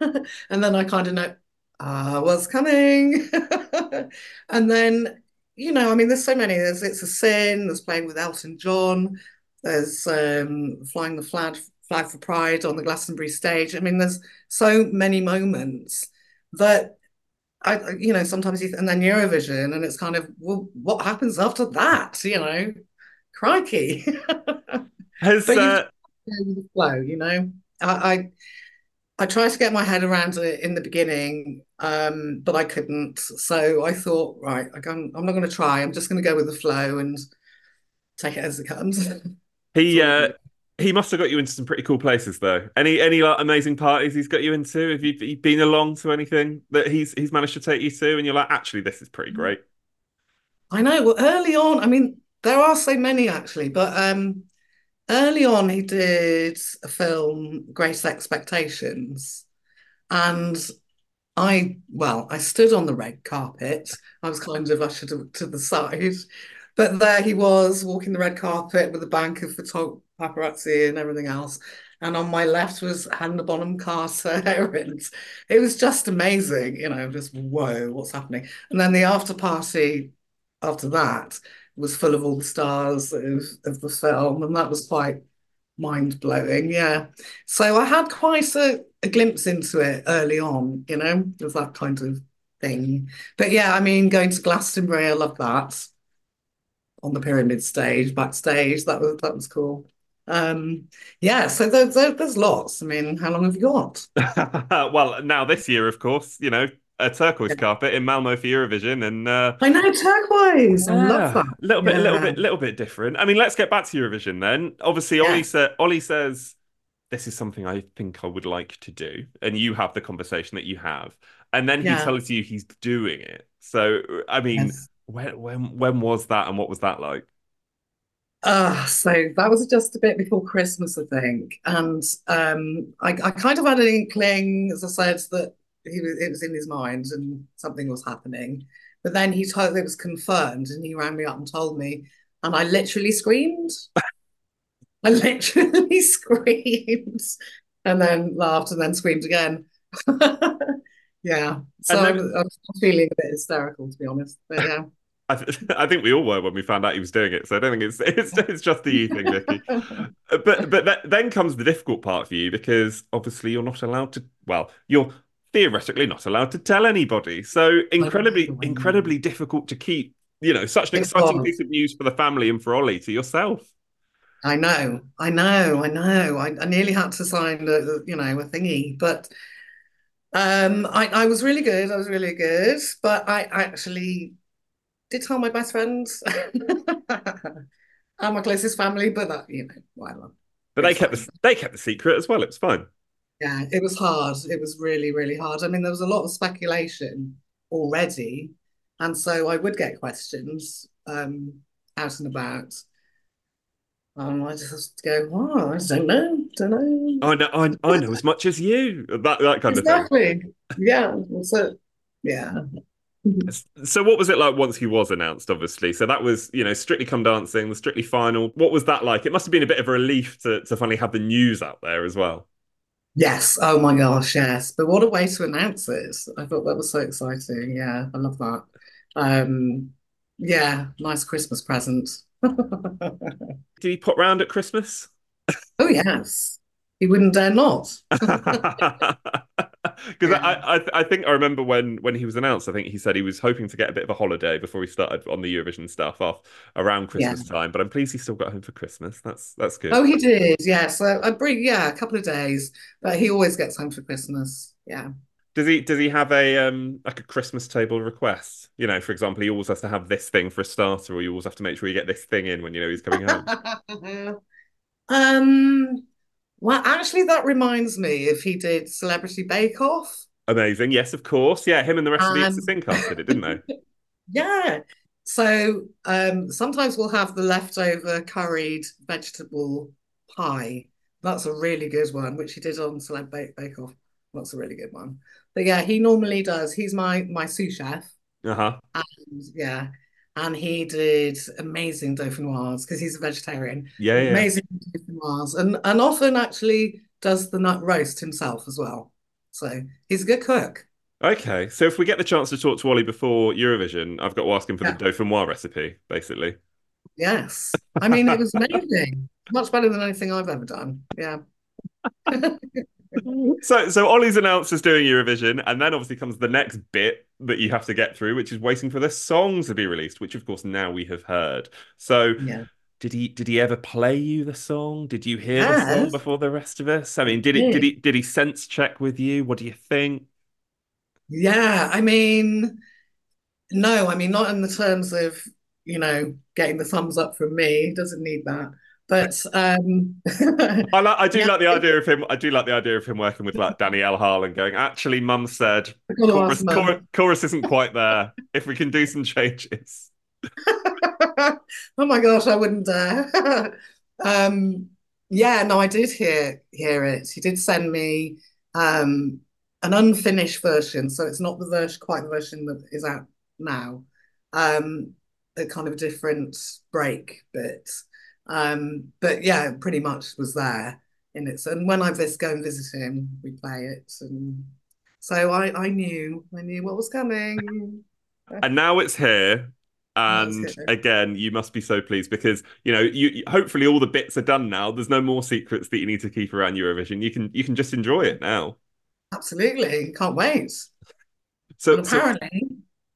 And then I kind of know ah what's coming. [LAUGHS] And then, you know, I mean, there's so many. There's It's a Sin, there's playing with Elton John, there's um, flying the flag flag for Pride on the Glastonbury stage. I mean, there's so many moments that I, you know, sometimes you, and then Eurovision, and it's kind of, well, what happens after that? You know, crikey. [LAUGHS] Has But you uh, the flow, you know. I, I I tried to get my head around it in the beginning, um, but I couldn't. So I thought, right, I can, I'm not going to try. I'm just going to go with the flow and take it as it comes. [LAUGHS] he uh, he must have got you into some pretty cool places, though. Any any like amazing parties he's got you into? Have you, been along to anything that he's he's managed to take you to, and you're like, actually, this is pretty great. I know. Well, early on, I mean, there are so many actually, but um, early on, he did a film, Great Expectations, and I, well, I stood on the red carpet. I was kind of ushered to, the side, but there he was walking the red carpet with a bank of photo paparazzi and everything else. And on my left was Hannah Bonham Carter, [LAUGHS] and it was just amazing, you know, just whoa, what's happening? And then the after party after that was full of all the stars of, of the film, and that was quite mind blowing. Yeah. So I had quite a, a glimpse into it early on, you know, of that kind of thing. But yeah, I mean, going to Glastonbury, I love that. On the pyramid stage, backstage, that was that was cool. Um, yeah, so there's there's lots. I mean, how long have you got? [LAUGHS] well, now this year, of course, you know, a turquoise carpet in Malmo for Eurovision, and uh, I know turquoise. I love that. A little bit, a little Yeah. bit, little bit different. I mean, let's get back to Eurovision then. Obviously, Olly said, Olly says, "This is something I think I would like to do," and you have the conversation that you have, and then he tells you he's doing it. So, I mean, Yes. when, when, when was that, and what was that like? Uh, so that was just a bit before Christmas, I think. And um, I, I kind of had an inkling, as I said, that he was, it was in his mind and something was happening. But then he told it was confirmed and he rang me up and told me, and I literally screamed. [LAUGHS] I literally [LAUGHS] screamed and then laughed and then screamed again. [LAUGHS] Yeah. So And I then- was, I was feeling a bit hysterical, to be honest. But yeah. I, th- [LAUGHS] I think we all were when we found out he was doing it. So I don't think it's [LAUGHS] it's, it's just the you thing, Vicky. But but that, then comes the difficult part for you because obviously you're not allowed to. Well, you're theoretically not allowed to tell anybody. So incredibly incredibly difficult to keep. You know, such an It exciting was. piece of news for the family and for Olly to yourself. I know, I know, I know. I, I nearly had to sign a- you know, a thingy, but um, I, I was really good. I was really good, but I actually did tell my best friends [LAUGHS] and my closest family, but that, you know, whatever. But they kept the, they kept the secret as well. It was fine. Yeah, it was hard. It was really, really hard. I mean, there was a lot of speculation already, and so I would get questions um, out and about. And I just go, oh, I don't know, don't know. I know I, I know as much as you. That that kind of thing. Exactly. Yeah. So, yeah. So what was it like once he was announced, obviously? So that was, you know, Strictly Come Dancing, the Strictly final. What was that like? It must have been a bit of a relief to, to finally have the news out there as well. Yes. Oh my gosh, yes. But what a way to announce it. I thought that was so exciting. Yeah, I love that. Um, yeah, nice Christmas present. [LAUGHS] Did he pop round at Christmas? Oh yes. He wouldn't dare not. [LAUGHS] [LAUGHS] [LAUGHS] Because I, I, I think I remember when when he was announced. I think he said he was hoping to get a bit of a holiday before he started on the Eurovision stuff off around Christmas Yeah. time. But I'm pleased he still got home for Christmas. That's that's good. Oh, he did. Yes. I, I bring, yeah, a couple of days, but he always gets home for Christmas. Yeah. Does he does he have a um like a Christmas table request? You know, for example, he always has to have this thing for a starter, or you always have to make sure you get this thing in when you know he's coming home. [LAUGHS] Um, well, actually, that reminds me if he did Celebrity Bake Off. Amazing. Yes, of course. Yeah, him and the rest of the Um, cast did it, didn't they? [LAUGHS] Yeah. So um, sometimes we'll have the leftover curried vegetable pie. That's a really good one, which he did on Celeb Bake, Bake Off. That's a really good one. But yeah, he normally does. He's my my sous chef. Uh-huh. And yeah, and he did amazing dauphinoise because he's a vegetarian. Yeah, yeah. Amazing dauphinoise, and and often actually does the nut roast himself as well. So he's a good cook. Okay, so if we get the chance to talk to Olly before Eurovision, I've got to ask him for the dauphinoise recipe, basically. Yes, I mean it was amazing. Much better than anything I've ever done. Yeah. [LAUGHS] So, so Olly's announced as doing Eurovision, and then obviously comes the next bit that you have to get through, which is waiting for the songs to be released, which of course now we have heard. So, Yeah. did he did he ever play you the song? Did you hear the song before the rest of us? I mean, did it did. did he did he sense check with you? What do you think? Yeah, I mean, no, I mean, not in the terms of, you know, getting the thumbs up from me. He doesn't need that. But um [LAUGHS] I like, I do Yeah. like the idea of him. I do like the idea of him working with like Danny L Harle, going. Actually, Mum said chorus, chorus, chorus isn't quite there. If we can do some changes. [LAUGHS] Oh my gosh, I wouldn't dare. [LAUGHS] Um, yeah, no, I did hear hear it. He did send me um an unfinished version, so it's not the version quite the version that is out now. Um, a kind of different break bit. Um, but yeah, pretty much was there in it. So, and when I vis go and visit him, we play it, and so I I knew I knew what was coming. and now it's here and it's here. again you must be so pleased because you know you hopefully all the bits are done now there's no more secrets that you need to keep around eurovision you can you can just enjoy it now Absolutely, can't wait. so, And so apparently,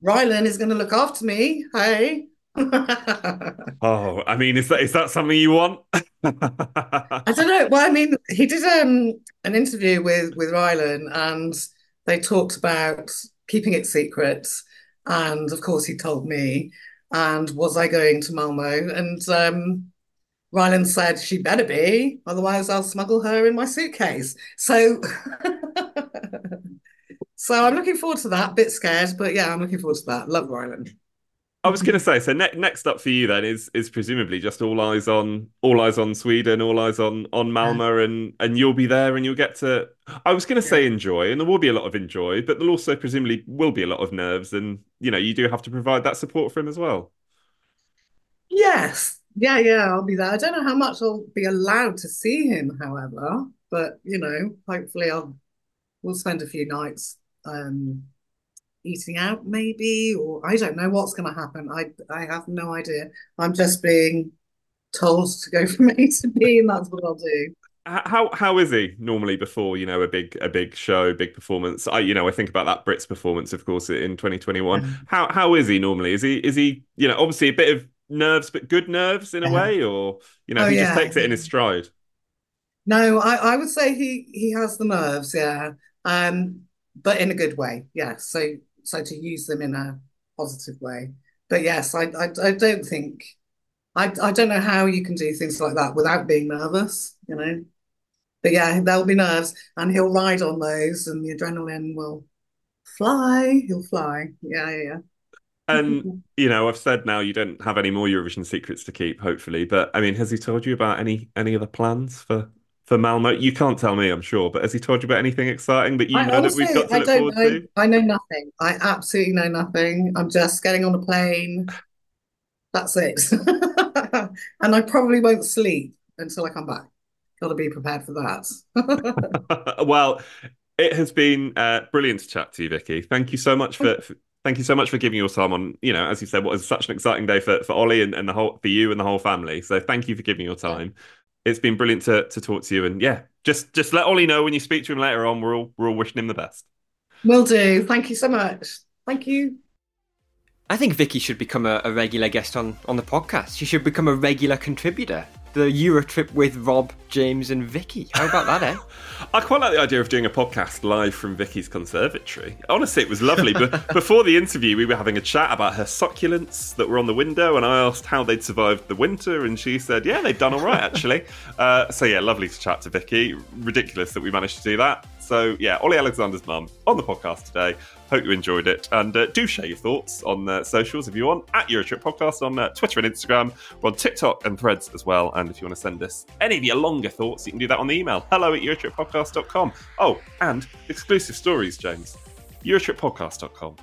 Rylan is going to look after me. Hey. [LAUGHS] oh i mean is that is that something you want I don't know. Well, I mean, he did um an interview with with Rylan, and they talked about keeping it secret. And of course, he told me. And was I going to Malmo? And um, Rylan said she better be, otherwise I'll smuggle her in my suitcase. So, [LAUGHS] so I'm looking forward to that. Bit scared, but yeah, I'm looking forward to that. Love Rylan. I was going to say so ne- next up for you then is is presumably just all eyes on all eyes on sweden all eyes on on malmo and and you'll be there and you'll get to i was going to say enjoy and there will be a lot of enjoy but there'll also presumably will be a lot of nerves and you know you do have to provide that support for him as well Yes. Yeah, yeah, I'll be there. I don't know how much I'll be allowed to see him, however, but you know, hopefully I'll we'll spend a few nights um eating out maybe, or I don't know what's gonna happen. I I have no idea. I'm just being told to go [LAUGHS] from A to B, and that's what I'll do. How how is he normally before you know a big a big show, big performance? I you know I think about that Brits performance, of course, in 2021. How how is he normally? Is he is he you know obviously a bit of nerves, but good nerves in a Yeah. way, or you know Oh, he just takes it in his stride. No, I, I would say he he has the nerves, yeah. Um, but in a good way, yeah. So so to use them in a positive way. But yes, I I, I don't think I I don't know how you can do things like that without being nervous, you know. But yeah, there'll be nerves, and he'll ride on those, and the adrenaline will fly. He'll fly. Yeah, yeah, yeah. And [LAUGHS] you know I've said now you don't have any more Eurovision secrets to keep, hopefully. But I mean, has he told you about any any other plans for for Malmo? You can't tell me, I'm sure, but has he told you about anything exciting that you I know that we've got to I look don't forward know. to? I know nothing. I absolutely know nothing. I'm just getting on a plane. That's it. [LAUGHS] And I probably won't sleep until I come back got to be prepared for that. [LAUGHS] [LAUGHS] well, it has been uh, brilliant to chat to you, Vicky. Thank you so much for, for thank you so much for giving your time on. You know, as you said, what is such an exciting day for for Olly and, and the whole for you and the whole family. So thank you for giving your time. It's been brilliant to to talk to you, and yeah, just just let Olly know when you speak to him later on. We're all we're all wishing him the best. Will do. Thank you so much. Thank you. I think Vicky should become a, a regular guest on, on the podcast. She should become a regular contributor. The Eurotrip with Rob, James, and Vicky. How about that, eh? [LAUGHS] I quite like the idea of doing a podcast live from Vicky's conservatory. Honestly, it was lovely. but [LAUGHS] before the interview, we were having a chat about her succulents that were on the window, and I asked how they'd survived the winter, and she said, "Yeah, they've done all right actually." [LAUGHS] uh, so yeah, lovely to chat to Vicky. Ridiculous that we managed to do that. So yeah, Olly Alexander's mum on the podcast today. Hope you enjoyed it, and uh, do share your thoughts on uh, socials if you want at Eurotrip Podcast on uh, Twitter and Instagram. We're on TikTok and Threads as well. And if you want to send us any of your longer thoughts, you can do that on the email hello at EurotripPodcast.com. Oh, and exclusive stories, James. EurotripPodcast.com.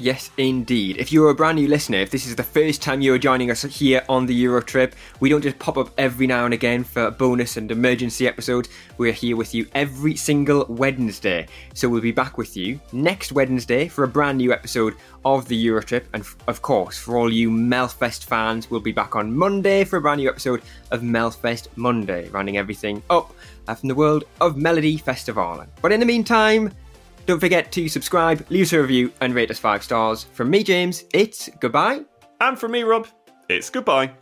Yes, indeed. If you're a brand new listener, if this is the first time you're joining us here on the Eurotrip, we don't just pop up every now and again for bonus and emergency episodes. We're here with you every single Wednesday. So we'll be back with you next Wednesday for a brand new episode of the Eurotrip. And of course, for all you Melfest fans, we'll be back on Monday for a brand new episode of Melfest Monday, rounding everything up from the world of Melodifestivalen. But in the meantime, don't forget to subscribe, leave us a review, and rate us five stars. From me, James, it's goodbye. And from me, Rob, it's goodbye.